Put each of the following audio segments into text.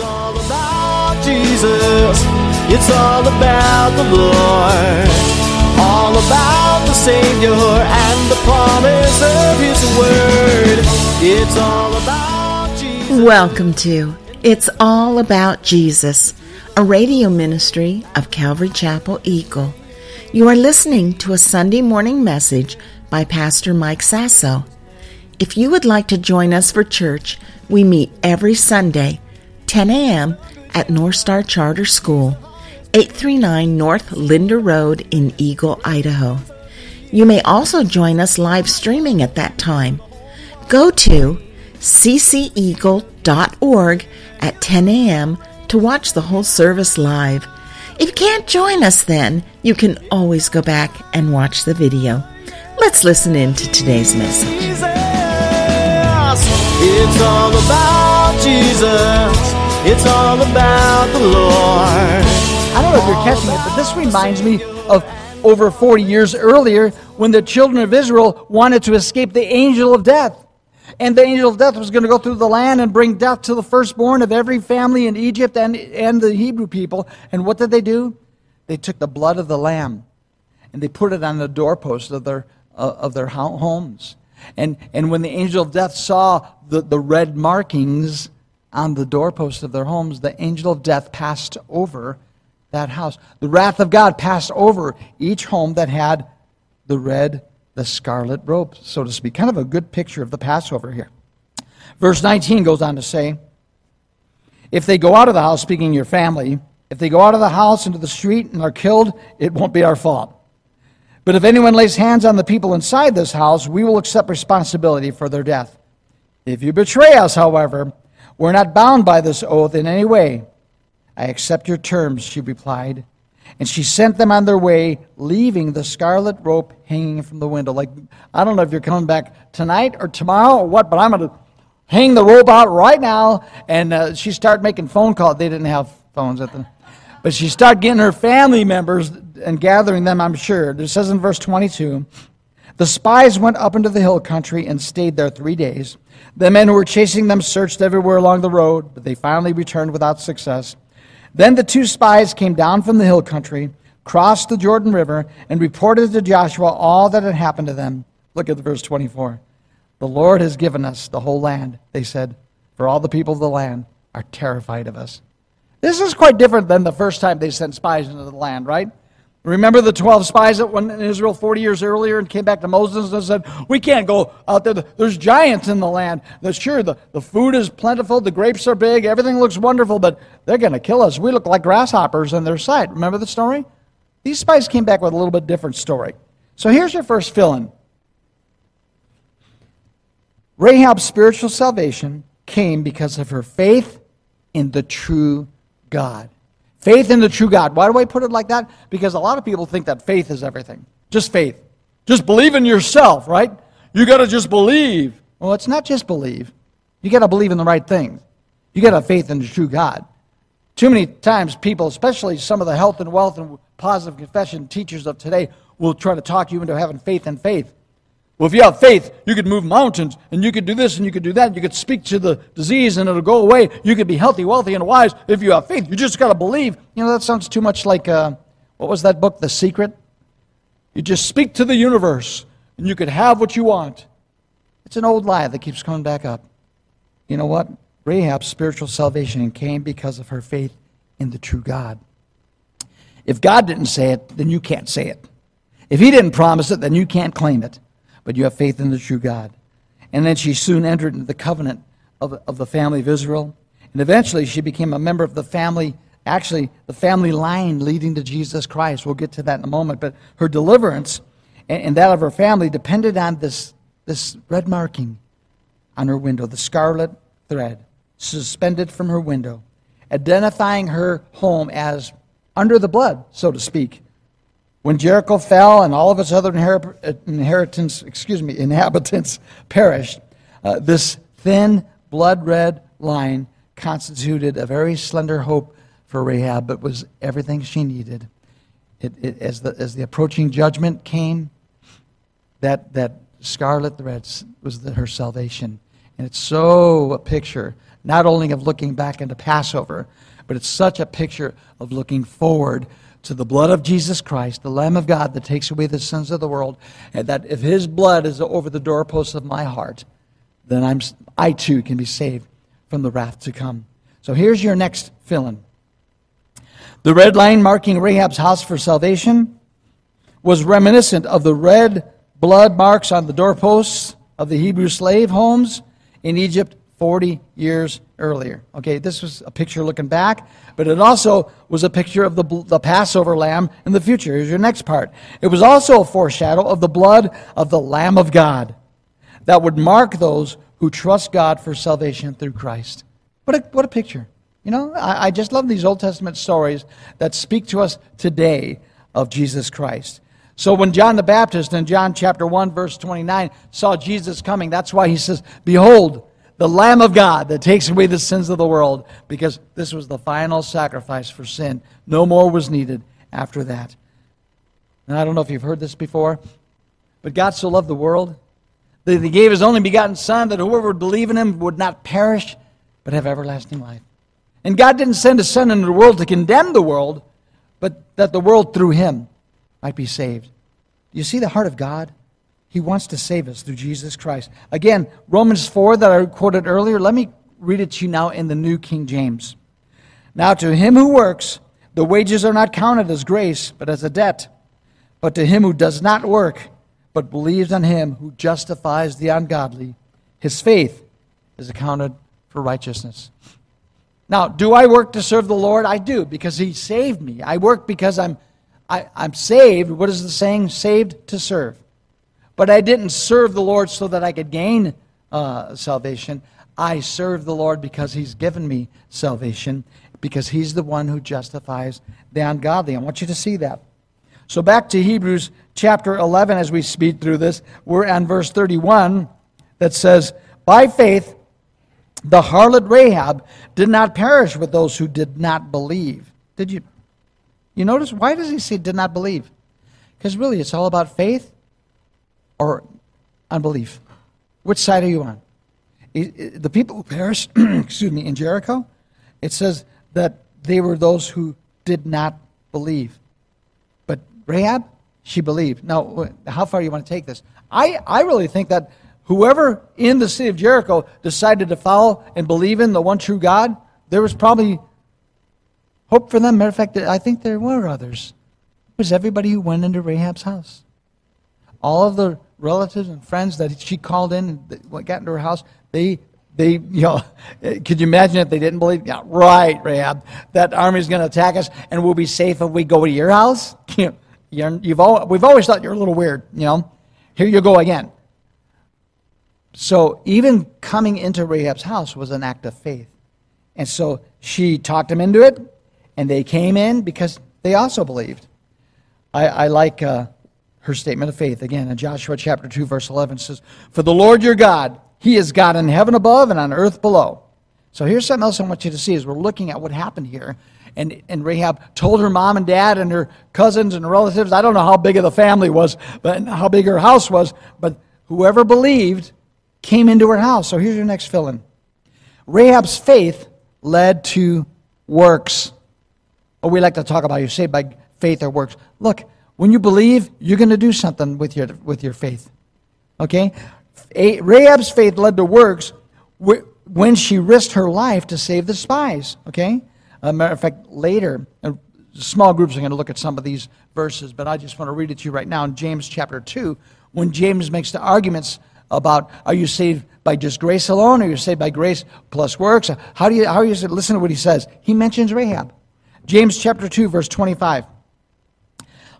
It's all about Jesus. It's all about the Lord. All about the Savior and the promise of His Word. It's all about Jesus. Welcome to It's All About Jesus, a radio ministry of Calvary Chapel Eagle. You are listening to a Sunday morning message by Pastor Mike Sasso. If you would like to join us for church, we meet every Sunday, 10 a.m. at North Star Charter School, 839 North Linder Road in Eagle, Idaho. You may also join us live streaming at that time. Go to cceagle.org at 10 a.m. to watch the whole service live. If you can't join us then, you can always go back and watch the video. Let's listen in to today's message. It's all about Jesus. It's all about the Lord. I don't know if you're catching it, but this reminds me of over 40 years earlier when the children of Israel wanted to escape the angel of death. And the angel of death was going to go through the land and bring death to the firstborn of every family in Egypt and, and the Hebrew people. And what did they do? They took the blood of the lamb and they put it on the doorpost of their, uh, of their homes. And, and when the angel of death saw the, the red markings on the doorpost of their homes, the angel of death passed over that house. The wrath of God passed over each home that had the red, the scarlet robe, so to speak. Kind of a good picture of the Passover here. Verse 19 goes on to say, If they go out of the house, speaking your family, if they go out of the house into the street and are killed, it won't be our fault. But if anyone lays hands on the people inside this house, we will accept responsibility for their death. If you betray us, however, we're not bound by this oath in any way. I accept your terms, she replied. And she sent them on their way, leaving the scarlet rope hanging from the window. Like, I don't know if you're coming back tonight or tomorrow or what, but I'm going to hang the rope out right now. And uh, she started making phone calls. They didn't have phones at the but she started getting her family members and gathering them, I'm sure. It says in verse 22 The spies went up into the hill country and stayed there three days. The men who were chasing them searched everywhere along the road, but they finally returned without success. Then the two spies came down from the hill country, crossed the Jordan River, and reported to Joshua all that had happened to them. Look at verse 24. The Lord has given us the whole land, they said, for all the people of the land are terrified of us. This is quite different than the first time they sent spies into the land, right? Remember the 12 spies that went in Israel 40 years earlier and came back to Moses and said, We can't go out there. There's giants in the land. Sure, the, the food is plentiful, the grapes are big, everything looks wonderful, but they're going to kill us. We look like grasshoppers in their sight. Remember the story? These spies came back with a little bit different story. So here's your first fill in Rahab's spiritual salvation came because of her faith in the true God. Faith in the true God. Why do I put it like that? Because a lot of people think that faith is everything. Just faith. Just believe in yourself, right? You got to just believe. Well, it's not just believe. You got to believe in the right things. You got to have faith in the true God. Too many times, people, especially some of the health and wealth and positive confession teachers of today, will try to talk you into having faith in faith. Well, if you have faith, you could move mountains, and you could do this, and you could do that. You could speak to the disease, and it'll go away. You could be healthy, wealthy, and wise if you have faith. You just got to believe. You know, that sounds too much like, uh, what was that book, The Secret? You just speak to the universe, and you could have what you want. It's an old lie that keeps coming back up. You know what? Rahab's spiritual salvation came because of her faith in the true God. If God didn't say it, then you can't say it. If He didn't promise it, then you can't claim it but you have faith in the true God. And then she soon entered into the covenant of, of the family of Israel. And eventually she became a member of the family, actually, the family line leading to Jesus Christ. We'll get to that in a moment. But her deliverance and, and that of her family depended on this, this red marking on her window, the scarlet thread suspended from her window, identifying her home as under the blood, so to speak. When Jericho fell and all of its other inheritance, excuse me, inhabitants perished, uh, this thin, blood red line constituted a very slender hope for Rahab, but was everything she needed. It, it, as, the, as the approaching judgment came, that, that scarlet thread was the, her salvation. And it's so a picture, not only of looking back into Passover, but it's such a picture of looking forward to the blood of Jesus Christ, the Lamb of God that takes away the sins of the world, and that if His blood is over the doorposts of my heart, then I'm, I too can be saved from the wrath to come. So here's your next fill in. The red line marking Rahab's house for salvation was reminiscent of the red blood marks on the doorposts of the Hebrew slave homes in Egypt 40 years earlier. Okay, this was a picture looking back, but it also was a picture of the, the Passover lamb in the future. Here's your next part. It was also a foreshadow of the blood of the Lamb of God that would mark those who trust God for salvation through Christ. What a, what a picture. You know, I, I just love these Old Testament stories that speak to us today of Jesus Christ. So when John the Baptist in John chapter 1 verse 29 saw Jesus coming, that's why he says, "Behold, the Lamb of God that takes away the sins of the world," because this was the final sacrifice for sin. No more was needed after that. And I don't know if you've heard this before, but God so loved the world that he gave his only begotten son that whoever would believe in him would not perish but have everlasting life. And God didn't send his son into the world to condemn the world, but that the world through him might be saved. You see the heart of God? He wants to save us through Jesus Christ. Again, Romans 4 that I quoted earlier, let me read it to you now in the New King James. Now, to him who works, the wages are not counted as grace, but as a debt. But to him who does not work, but believes on him who justifies the ungodly, his faith is accounted for righteousness. Now, do I work to serve the Lord? I do, because he saved me. I work because I'm I, am saved. What is the saying? Saved to serve. But I didn't serve the Lord so that I could gain uh, salvation. I serve the Lord because He's given me salvation, because He's the one who justifies the ungodly. I want you to see that. So back to Hebrews chapter 11 as we speed through this. We're on verse 31 that says, By faith, the harlot Rahab did not perish with those who did not believe. Did you? You notice, why does he say did not believe? Because really, it's all about faith or unbelief. Which side are you on? The people who perished, excuse me, in Jericho, it says that they were those who did not believe. But Rahab, she believed. Now, how far do you want to take this? I, I really think that whoever in the city of Jericho decided to follow and believe in the one true God, there was probably Hope for them. Matter of fact, I think there were others. It was everybody who went into Rahab's house. All of the relatives and friends that she called in and got into her house, they, they, you know, could you imagine if they didn't believe? Yeah, right, Rahab. That army's going to attack us, and we'll be safe if we go to your house. You you've all, we've always thought you're a little weird, you know. Here you go again. So even coming into Rahab's house was an act of faith. And so she talked them into it and they came in because they also believed. I, I like uh, her statement of faith. Again, in Joshua chapter 2, verse 11 says, For the Lord your God, he is God in heaven above and on earth below. So here's something else I want you to see as we're looking at what happened here. And, and Rahab told her mom and dad and her cousins and relatives, I don't know how big of the family was, but how big her house was, but whoever believed came into her house. So here's your next fill in. Rahab's faith led to works. Or we like to talk about you're saved by faith or works. Look, when you believe, you're going to do something with your, with your faith. Okay? Rahab's faith led to works when she risked her life to save the spies. Okay? As a matter of fact, later, small groups are going to look at some of these verses, but I just want to read it to you right now in James chapter 2, when James makes the arguments about are you saved by just grace alone, or are you saved by grace plus works? How do you, how do you listen to what he says? He mentions Rahab. James chapter 2, verse 25.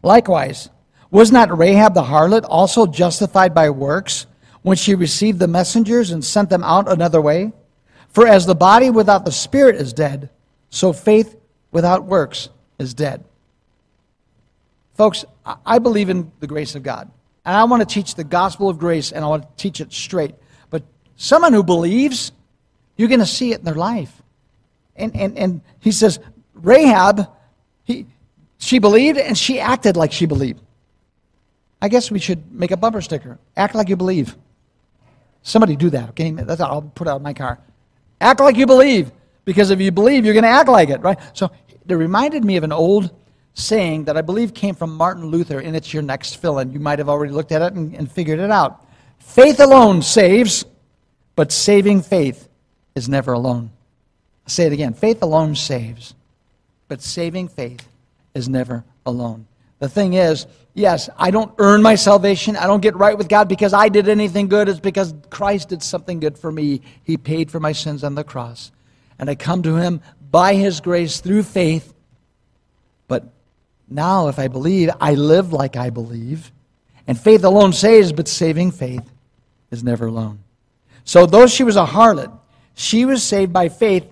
Likewise, was not Rahab the harlot also justified by works when she received the messengers and sent them out another way? For as the body without the spirit is dead, so faith without works is dead. Folks, I believe in the grace of God. And I want to teach the gospel of grace and I want to teach it straight. But someone who believes, you're going to see it in their life. And, and, and he says, Rahab, he, she believed and she acted like she believed. I guess we should make a bumper sticker. Act like you believe. Somebody do that, okay? That's I'll put out my car. Act like you believe, because if you believe, you're going to act like it, right? So it reminded me of an old saying that I believe came from Martin Luther, and it's your next fill in. You might have already looked at it and, and figured it out. Faith alone saves, but saving faith is never alone. I'll say it again faith alone saves, but saving faith is never alone. The thing is, yes, I don't earn my salvation. I don't get right with God because I did anything good. It's because Christ did something good for me. He paid for my sins on the cross. And I come to Him by His grace through faith. But now, if I believe, I live like I believe. And faith alone saves, but saving faith is never alone. So, though she was a harlot, she was saved by faith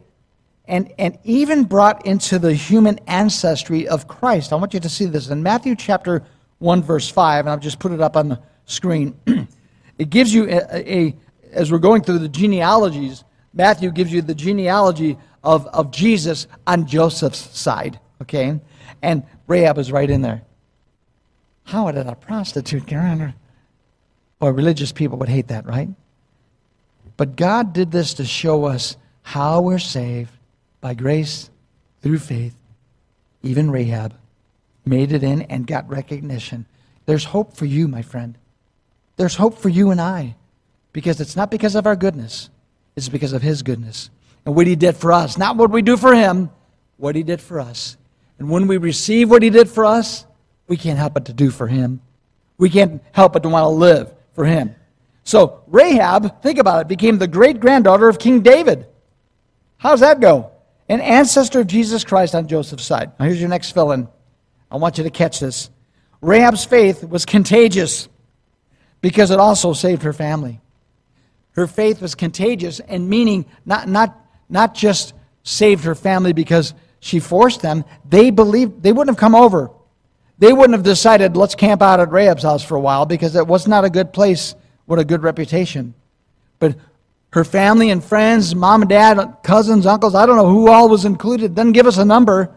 and, and even brought into the human ancestry of Christ. I want you to see this in Matthew chapter 1, verse 5, and I'll just put it up on the screen. it gives you a, a, as we're going through the genealogies, Matthew gives you the genealogy of, of Jesus on Joseph's side, okay? And Rahab is right in there. How did a prostitute get around Boy, religious people would hate that, right? But God did this to show us how we're saved by grace through faith, even Rahab made it in and got recognition. There's hope for you, my friend. There's hope for you and I because it's not because of our goodness, it's because of His goodness and what He did for us. Not what we do for Him, what He did for us. And when we receive what He did for us, we can't help but to do for Him. We can't help but to want to live for Him. So Rahab, think about it, became the great granddaughter of King David. How's that go? An ancestor of Jesus Christ on Joseph's side. Now, here's your next fill in. I want you to catch this. Rahab's faith was contagious because it also saved her family. Her faith was contagious, and meaning not, not, not just saved her family because she forced them, they believed they wouldn't have come over. They wouldn't have decided, let's camp out at Rahab's house for a while because it was not a good place with a good reputation. But her family and friends, mom and dad, cousins, uncles, I don't know who all was included, doesn't give us a number.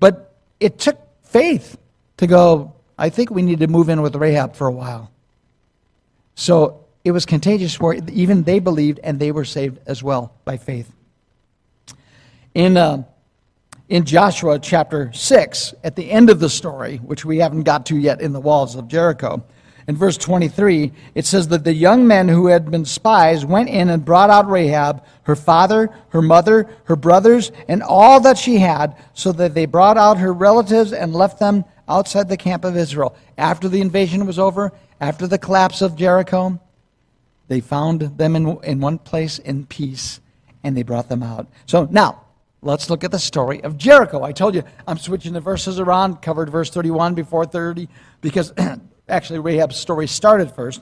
But it took faith to go, I think we need to move in with Rahab for a while. So it was contagious where even they believed and they were saved as well by faith. In, uh, in Joshua chapter 6, at the end of the story, which we haven't got to yet in the walls of Jericho, in verse 23, it says that the young men who had been spies went in and brought out Rahab, her father, her mother, her brothers, and all that she had, so that they brought out her relatives and left them outside the camp of Israel. After the invasion was over, after the collapse of Jericho, they found them in, in one place in peace, and they brought them out. So now, Let's look at the story of Jericho. I told you I'm switching the verses around, covered verse 31 before 30, because Actually, Rahab's story started first.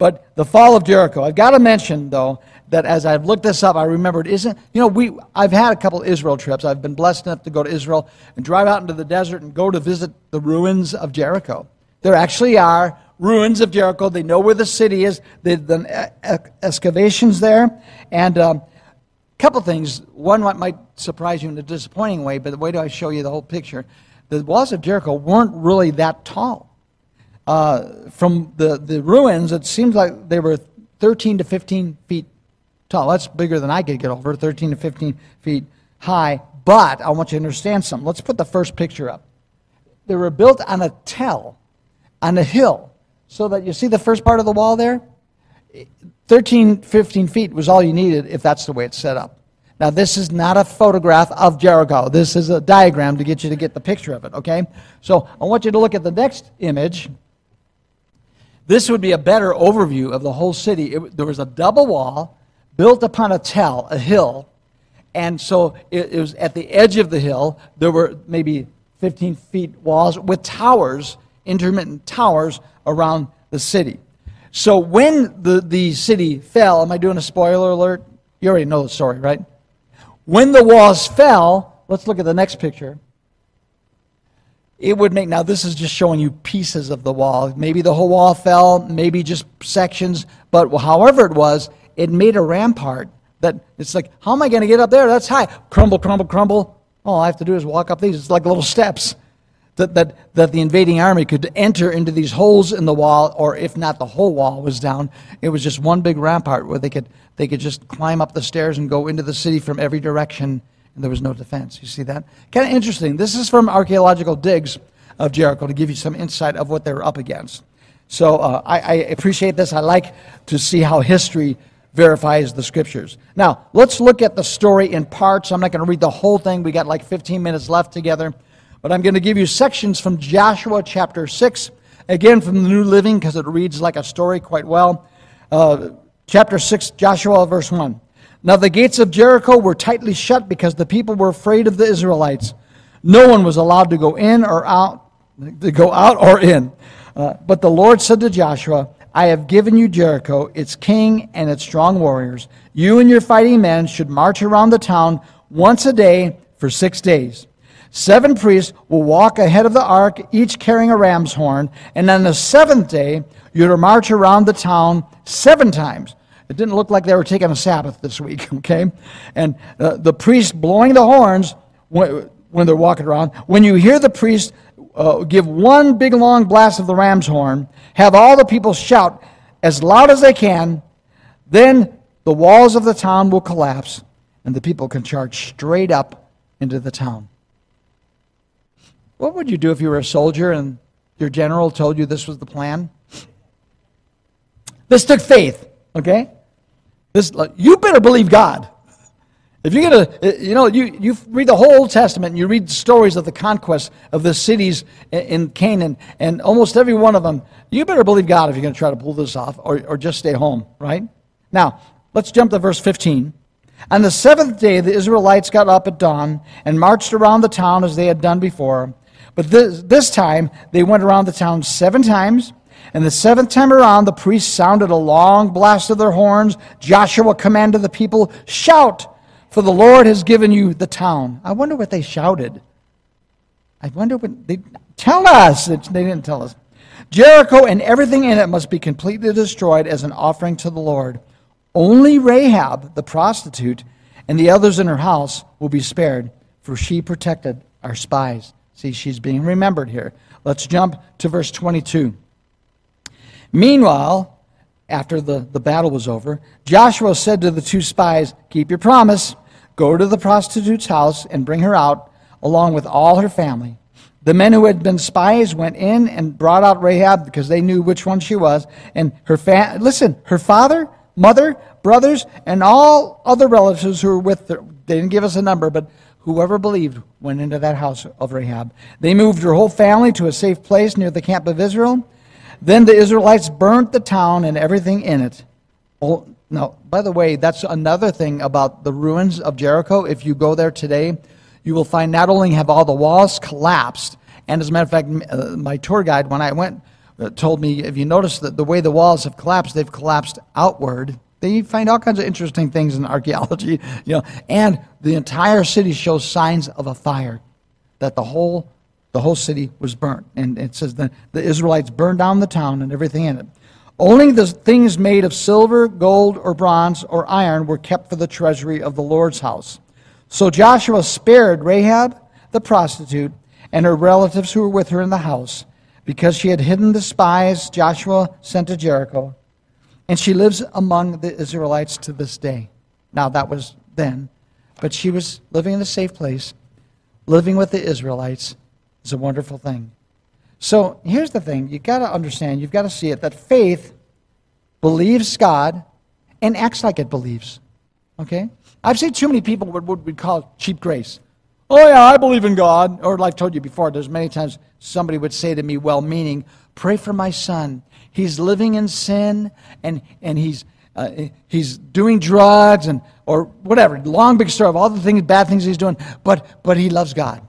But the fall of Jericho. I've got to mention, though, that as I've looked this up, I remembered, isn't, you know, we, I've had a couple Israel trips. I've been blessed enough to go to Israel and drive out into the desert and go to visit the ruins of Jericho. There actually are ruins of Jericho. They know where the city is. They've done excavations there. And a um, couple things. One might surprise you in a disappointing way, but the way do I show you the whole picture? The walls of Jericho weren't really that tall uh, from the, the ruins, it seems like they were 13 to 15 feet tall. That's bigger than I could get over, 13 to 15 feet high. But I want you to understand something. Let's put the first picture up. They were built on a tell, on a hill, so that you see the first part of the wall there? 13, 15 feet was all you needed if that's the way it's set up. Now, this is not a photograph of Jericho. This is a diagram to get you to get the picture of it, okay? So I want you to look at the next image. This would be a better overview of the whole city. It, there was a double wall built upon a tell, a hill, and so it, it was at the edge of the hill. There were maybe 15 feet walls with towers, intermittent towers around the city. So when the, the city fell, am I doing a spoiler alert? You already know the story, right? When the walls fell, let's look at the next picture it would make now this is just showing you pieces of the wall. Maybe the whole wall fell maybe just sections but however it was it made a rampart that it's like how am i going to get up there? That's high. Crumble crumble crumble. All i have to do is walk up these. It's like little steps that, that, that the invading army could enter into these holes in the wall, or if not the whole wall was down, it was just one big rampart where they could, they could just climb up the stairs and go into the city from every direction, and there was no defense. You see that? Kind of interesting. This is from archaeological digs of Jericho to give you some insight of what they were up against. So uh, I, I appreciate this. I like to see how history verifies the scriptures. Now, let's look at the story in parts. I'm not going to read the whole thing. We got like 15 minutes left together. But I'm going to give you sections from Joshua chapter 6, again from the New Living because it reads like a story quite well. Uh, chapter 6, Joshua, verse 1. Now the gates of Jericho were tightly shut because the people were afraid of the Israelites. No one was allowed to go in or out, to go out or in. Uh, but the Lord said to Joshua, I have given you Jericho, its king and its strong warriors. You and your fighting men should march around the town once a day for six days. Seven priests will walk ahead of the ark, each carrying a ram's horn, and on the seventh day, you're to march around the town seven times. It didn't look like they were taking a Sabbath this week, okay? And uh, the priest blowing the horns when, when, they're walking around, when you hear the priest uh, give one big long blast of the ram's horn, have all the people shout as loud as they can, then the walls of the town will collapse and the people can charge straight up into the town. What would you do if you were a soldier and your general told you this was the plan? This took faith, okay? This, you better believe God. If you're going to, uh, you know, you, you read the whole Old Testament and you read stories of the conquest of the cities in Canaan, and almost every one of them, you better believe God if you're to try to pull this off or, or just stay home, right? Now, let's jump to verse 15. On the seventh day, the Israelites got up at dawn and marched around the town as they had done before. But this, this time, they went around the town seven times. And the seventh time around, the priests sounded a long blast of their horns. Joshua commanded the people, Shout, for the Lord has given you the town. I wonder what they shouted. I wonder what they tell us. They didn't tell us. Jericho and everything in it must be completely destroyed as an offering to the Lord. Only Rahab, the prostitute, and the others in her house will be spared, for she protected our spies. See, she's being remembered here. Let's jump to verse 22. Meanwhile, after the, the battle was over, Joshua said to the two spies, Keep your promise. Go to the prostitute's house and bring her out, along with all her family. The men who had been spies went in and brought out Rahab because they knew which one she was. And her fa- listen, her father, mother, brothers, and all other relatives who were with her. They didn't give us a number, but Whoever believed went into that house of Rahab. They moved her whole family to a safe place near the camp of Israel. Then the Israelites burnt the town and everything in it. Oh, now, by the way, that's another thing about the ruins of Jericho. If you go there today, you will find not only have all the walls collapsed, and as a matter of fact, uh, my tour guide, when I went, uh, told me if you notice that the way the walls have collapsed, they've collapsed outward they find all kinds of interesting things in archaeology, you know, and the entire city shows signs of a fire, that the whole the whole city was burnt. And it says that the Israelites burned down the town and everything in it. Only the things made of silver, gold, or bronze, or iron were kept for the treasury of the Lord's house. So Joshua spared Rahab, the prostitute, and her relatives who were with her in the house, because she had hidden the spies Joshua sent to Jericho. And she lives among the Israelites to this day. Now, that was then, but she was living in a safe place. Living with the Israelites is a wonderful thing. So here's the thing you've got to understand, you've got to see it that faith believes God and acts like it believes. Okay? I've seen too many people what would we call cheap grace. Oh, yeah, I believe in God. Or, like I told you before, there's many times somebody would say to me, well meaning, pray for my son he's living in sin and, and he's, uh, he's doing drugs and, or whatever, long big story of all the things, bad things he's doing, but, but he loves God.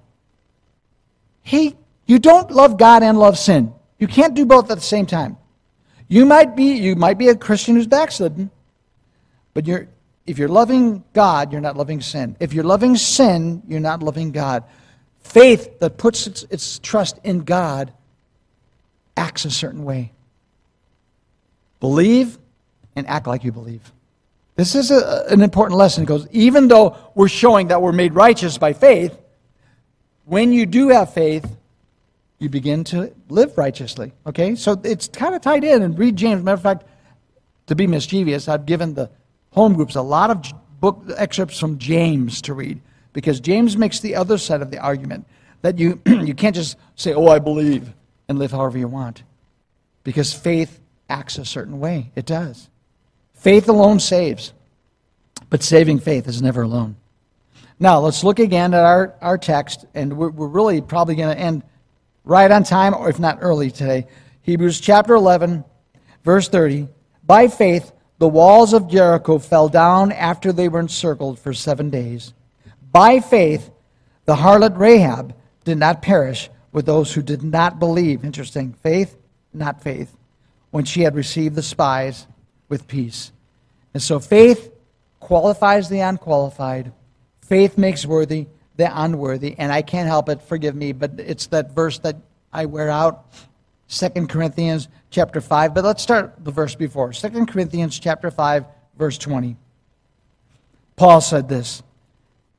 He, you don't love God and love sin. You can't do both at the same time. You might be, you might be a Christian who's backslidden, but you're, if you're loving God, you're not loving sin. If you're loving sin, you're not loving God. Faith that puts its, its trust in God acts a certain way. Believe and act like you believe. This is a, an important lesson because even though we're showing that we're made righteous by faith, when you do have faith, you begin to live righteously. Okay? So it's kind of tied in. And read James. Matter of fact, to be mischievous, I've given the home groups a lot of book excerpts from James to read because James makes the other side of the argument that you, you can't just say, oh, I believe, and live however you want. Because faith acts a certain way. It does. Faith alone saves, but saving faith is never alone. Now, let's look again at our, our text, and we're, we're really probably going to end right on time, or if not early today. Hebrews chapter 11, verse 30. By faith, the walls of Jericho fell down after they were encircled for seven days. By faith, the harlot Rahab did not perish with those who did not believe. Interesting. Faith, not faith. When she had received the spies with peace. And so faith qualifies the unqualified. Faith makes worthy the unworthy. And I can't help it, forgive me, but it's that verse that I wear out. 2 Corinthians chapter 5. But let's start the verse before. 2 Corinthians chapter 5, verse 20. Paul said this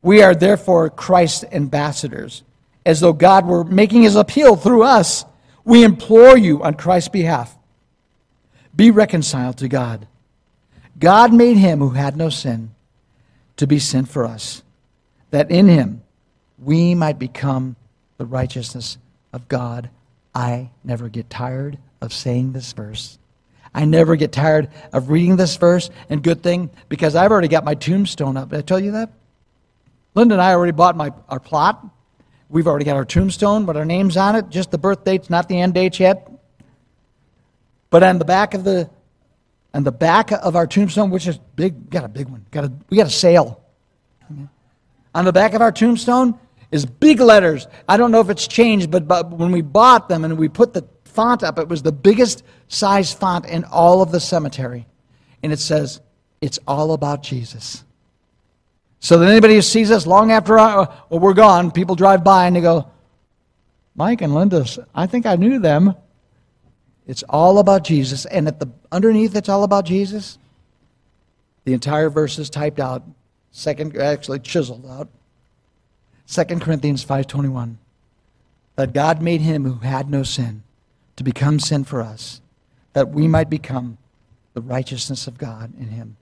We are therefore Christ's ambassadors as though God were making his appeal through us, we implore you on Christ's behalf be reconciled to God. God made him who had no sin to be sin for us, that in him we might become the righteousness of God. I never get tired of saying this verse. I never get tired of reading this verse, and good thing because I've already got my tombstone up. Did I tell you that? Linda and I already bought my, our plot. We've already got our tombstone with our names on it, just the birth dates, not the end dates yet. But on the back of the on the back of our tombstone, which is big, got a big one. Got a, we got a sale. On the back of our tombstone is big letters. I don't know if it's changed, but, but when we bought them and we put the font up, it was the biggest size font in all of the cemetery. And it says, It's all about Jesus. So that anybody who sees us long after our, uh, well, we're gone, people drive by and they go, Mike and Linda, I think I knew them. It's all about Jesus. And at the underneath it's all about Jesus, the entire verse is typed out, second actually chiseled out. 2 Corinthians 5:21 that God made him who had no sin to become sin for us that we might become the righteousness of God in him.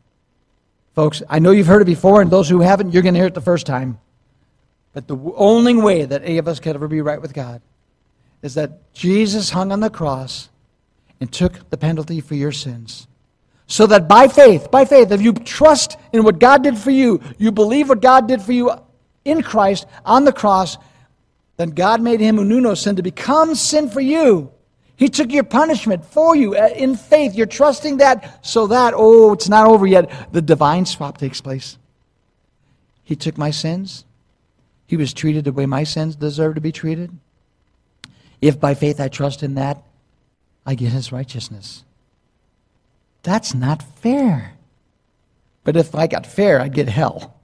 Folks, I know you've heard it before, and those who haven't, you're going to hear it the first time. But the only way that any of us could ever be right with God is that Jesus hung on the cross and took the penalty for your sins. So that by faith, by faith, if you trust in what God did for you, you believe what God did for you in Christ on the cross, then God made him who knew no sin to become sin for you he took your punishment for you uh, in faith. You're trusting that so that, oh, it's not over yet. The divine swap takes place. He took my sins. He was treated the way my sins deserve to be treated. If by faith I trust in that, I get his righteousness. That's not fair. But if I got fair, I'd get hell.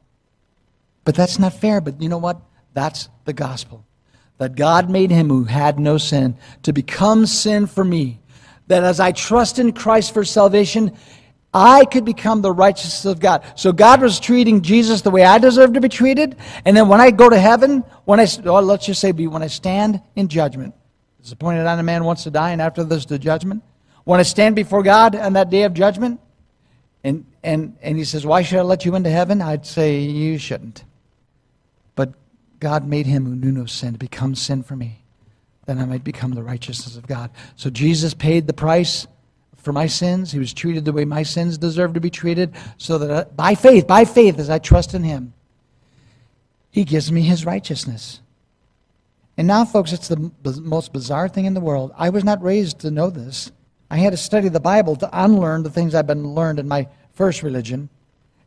But that's not fair. But you know what? That's the gospel that God made him who had no sin to become sin for me, that as I trust in Christ for salvation, I could become the righteousness of God. So God was treating Jesus the way I deserve to be treated. And then when I go to heaven, when I, oh, let's just say, when I stand in judgment, it's appointed on a man wants to die, and after this, the judgment. When to stand before God on that day of judgment, and, and, and he says, Why should I let you into heaven? I'd say, You shouldn't. But God made him who knew no sin to become sin for me, that I might become the righteousness of God. So Jesus paid the price for my sins. He was treated the way my sins deserve to be treated, so that I, by faith, by faith, as I trust in him, he gives me his righteousness. And now, folks, it's the most bizarre thing in the world. I was not raised to know this. I had to study the Bible to unlearn the things I've been learned in my first religion,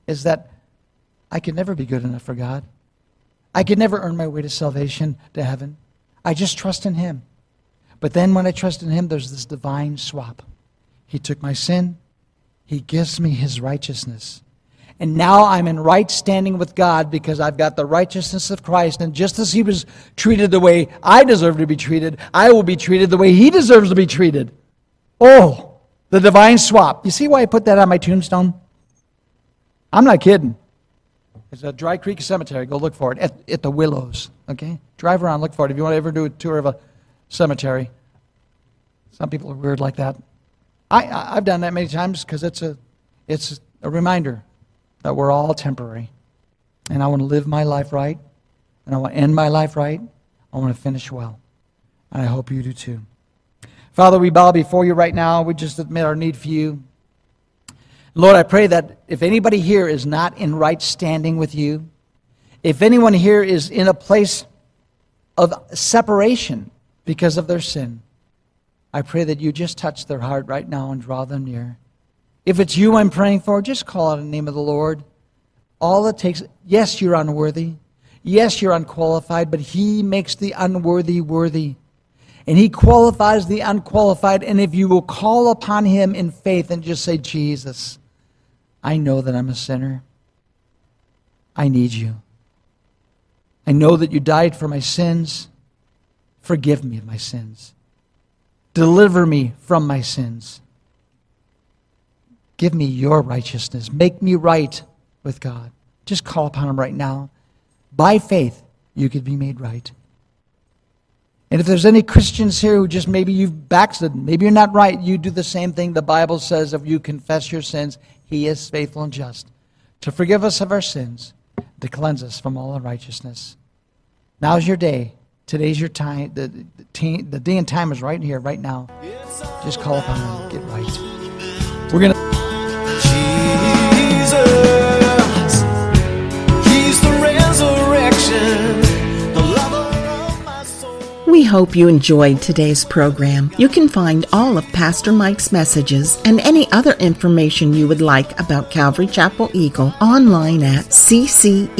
is that I could never be good enough for God. I could never earn my way to salvation, to heaven. I just trust in Him. But then when I trust in Him, there's this divine swap. He took my sin, He gives me His righteousness. And now I'm in right standing with God because I've got the righteousness of Christ. And just as He was treated the way I deserve to be treated, I will be treated the way He deserves to be treated. Oh, the divine swap. You see why I put that on my tombstone? I'm not kidding. It's a Dry Creek Cemetery. Go look for it at, at the Willows. Okay? Drive around, look for it. If you want to ever do a tour of a cemetery. Some people are weird like that. I, I, have done that many times because it's a, it's a reminder that we're all temporary. And I want to live my life right, and I want to end my life right. I want to finish well. And I hope you do too. Father, we bow before you right now. We just admit our need for you. Lord, I pray that if anybody here is not in right standing with you, if anyone here is in a place of separation because of their sin, I pray that you just touch their heart right now and draw them near. If it's you I'm praying for, just call out the name of the Lord. All it takes, yes, you're unworthy. Yes, you're unqualified, but He makes the unworthy worthy. And He qualifies the unqualified. And if you will call upon Him in faith and just say, Jesus, I know that I'm a sinner. I need you. I know that you died for my sins. Forgive me of my sins. Deliver me from my sins. Give me your righteousness. Make me right with God. Just call upon Him right now. By faith, you could be made right. And if there's any Christians here who just maybe you've backslidden, maybe you're not right, you do the same thing the Bible says if you confess your sins, He is faithful and just to forgive us of our sins, to cleanse us from all unrighteousness. Now's your day. Today's your time. The, the, the day and time is right here, right now. Just call upon Him. Get right. Hope you enjoyed today's program. You can find all of Pastor Mike's messages and any other information you would like about Calvary Chapel Eagle online at cceagle.org.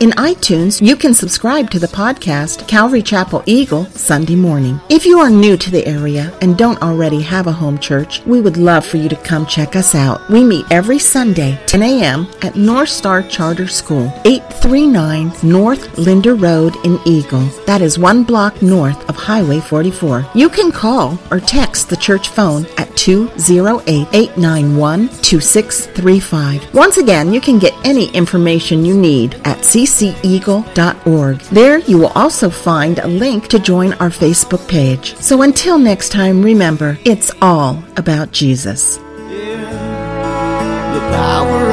In iTunes, you can subscribe to the podcast Calvary Chapel Eagle Sunday morning. If you are new to the area and don't already have a home church, we would love for you to come check us out. We meet every Sunday, 10 a.m. at North Star Charter School, 839 North Linder Road in Eagle. That is one block north of Highway 44. You can call or text the church phone at 208 891 2635. Once again, you can get any information you need at cceagle.org. There you will also find a link to join our Facebook page. So until next time, remember, it's all about Jesus. Yeah,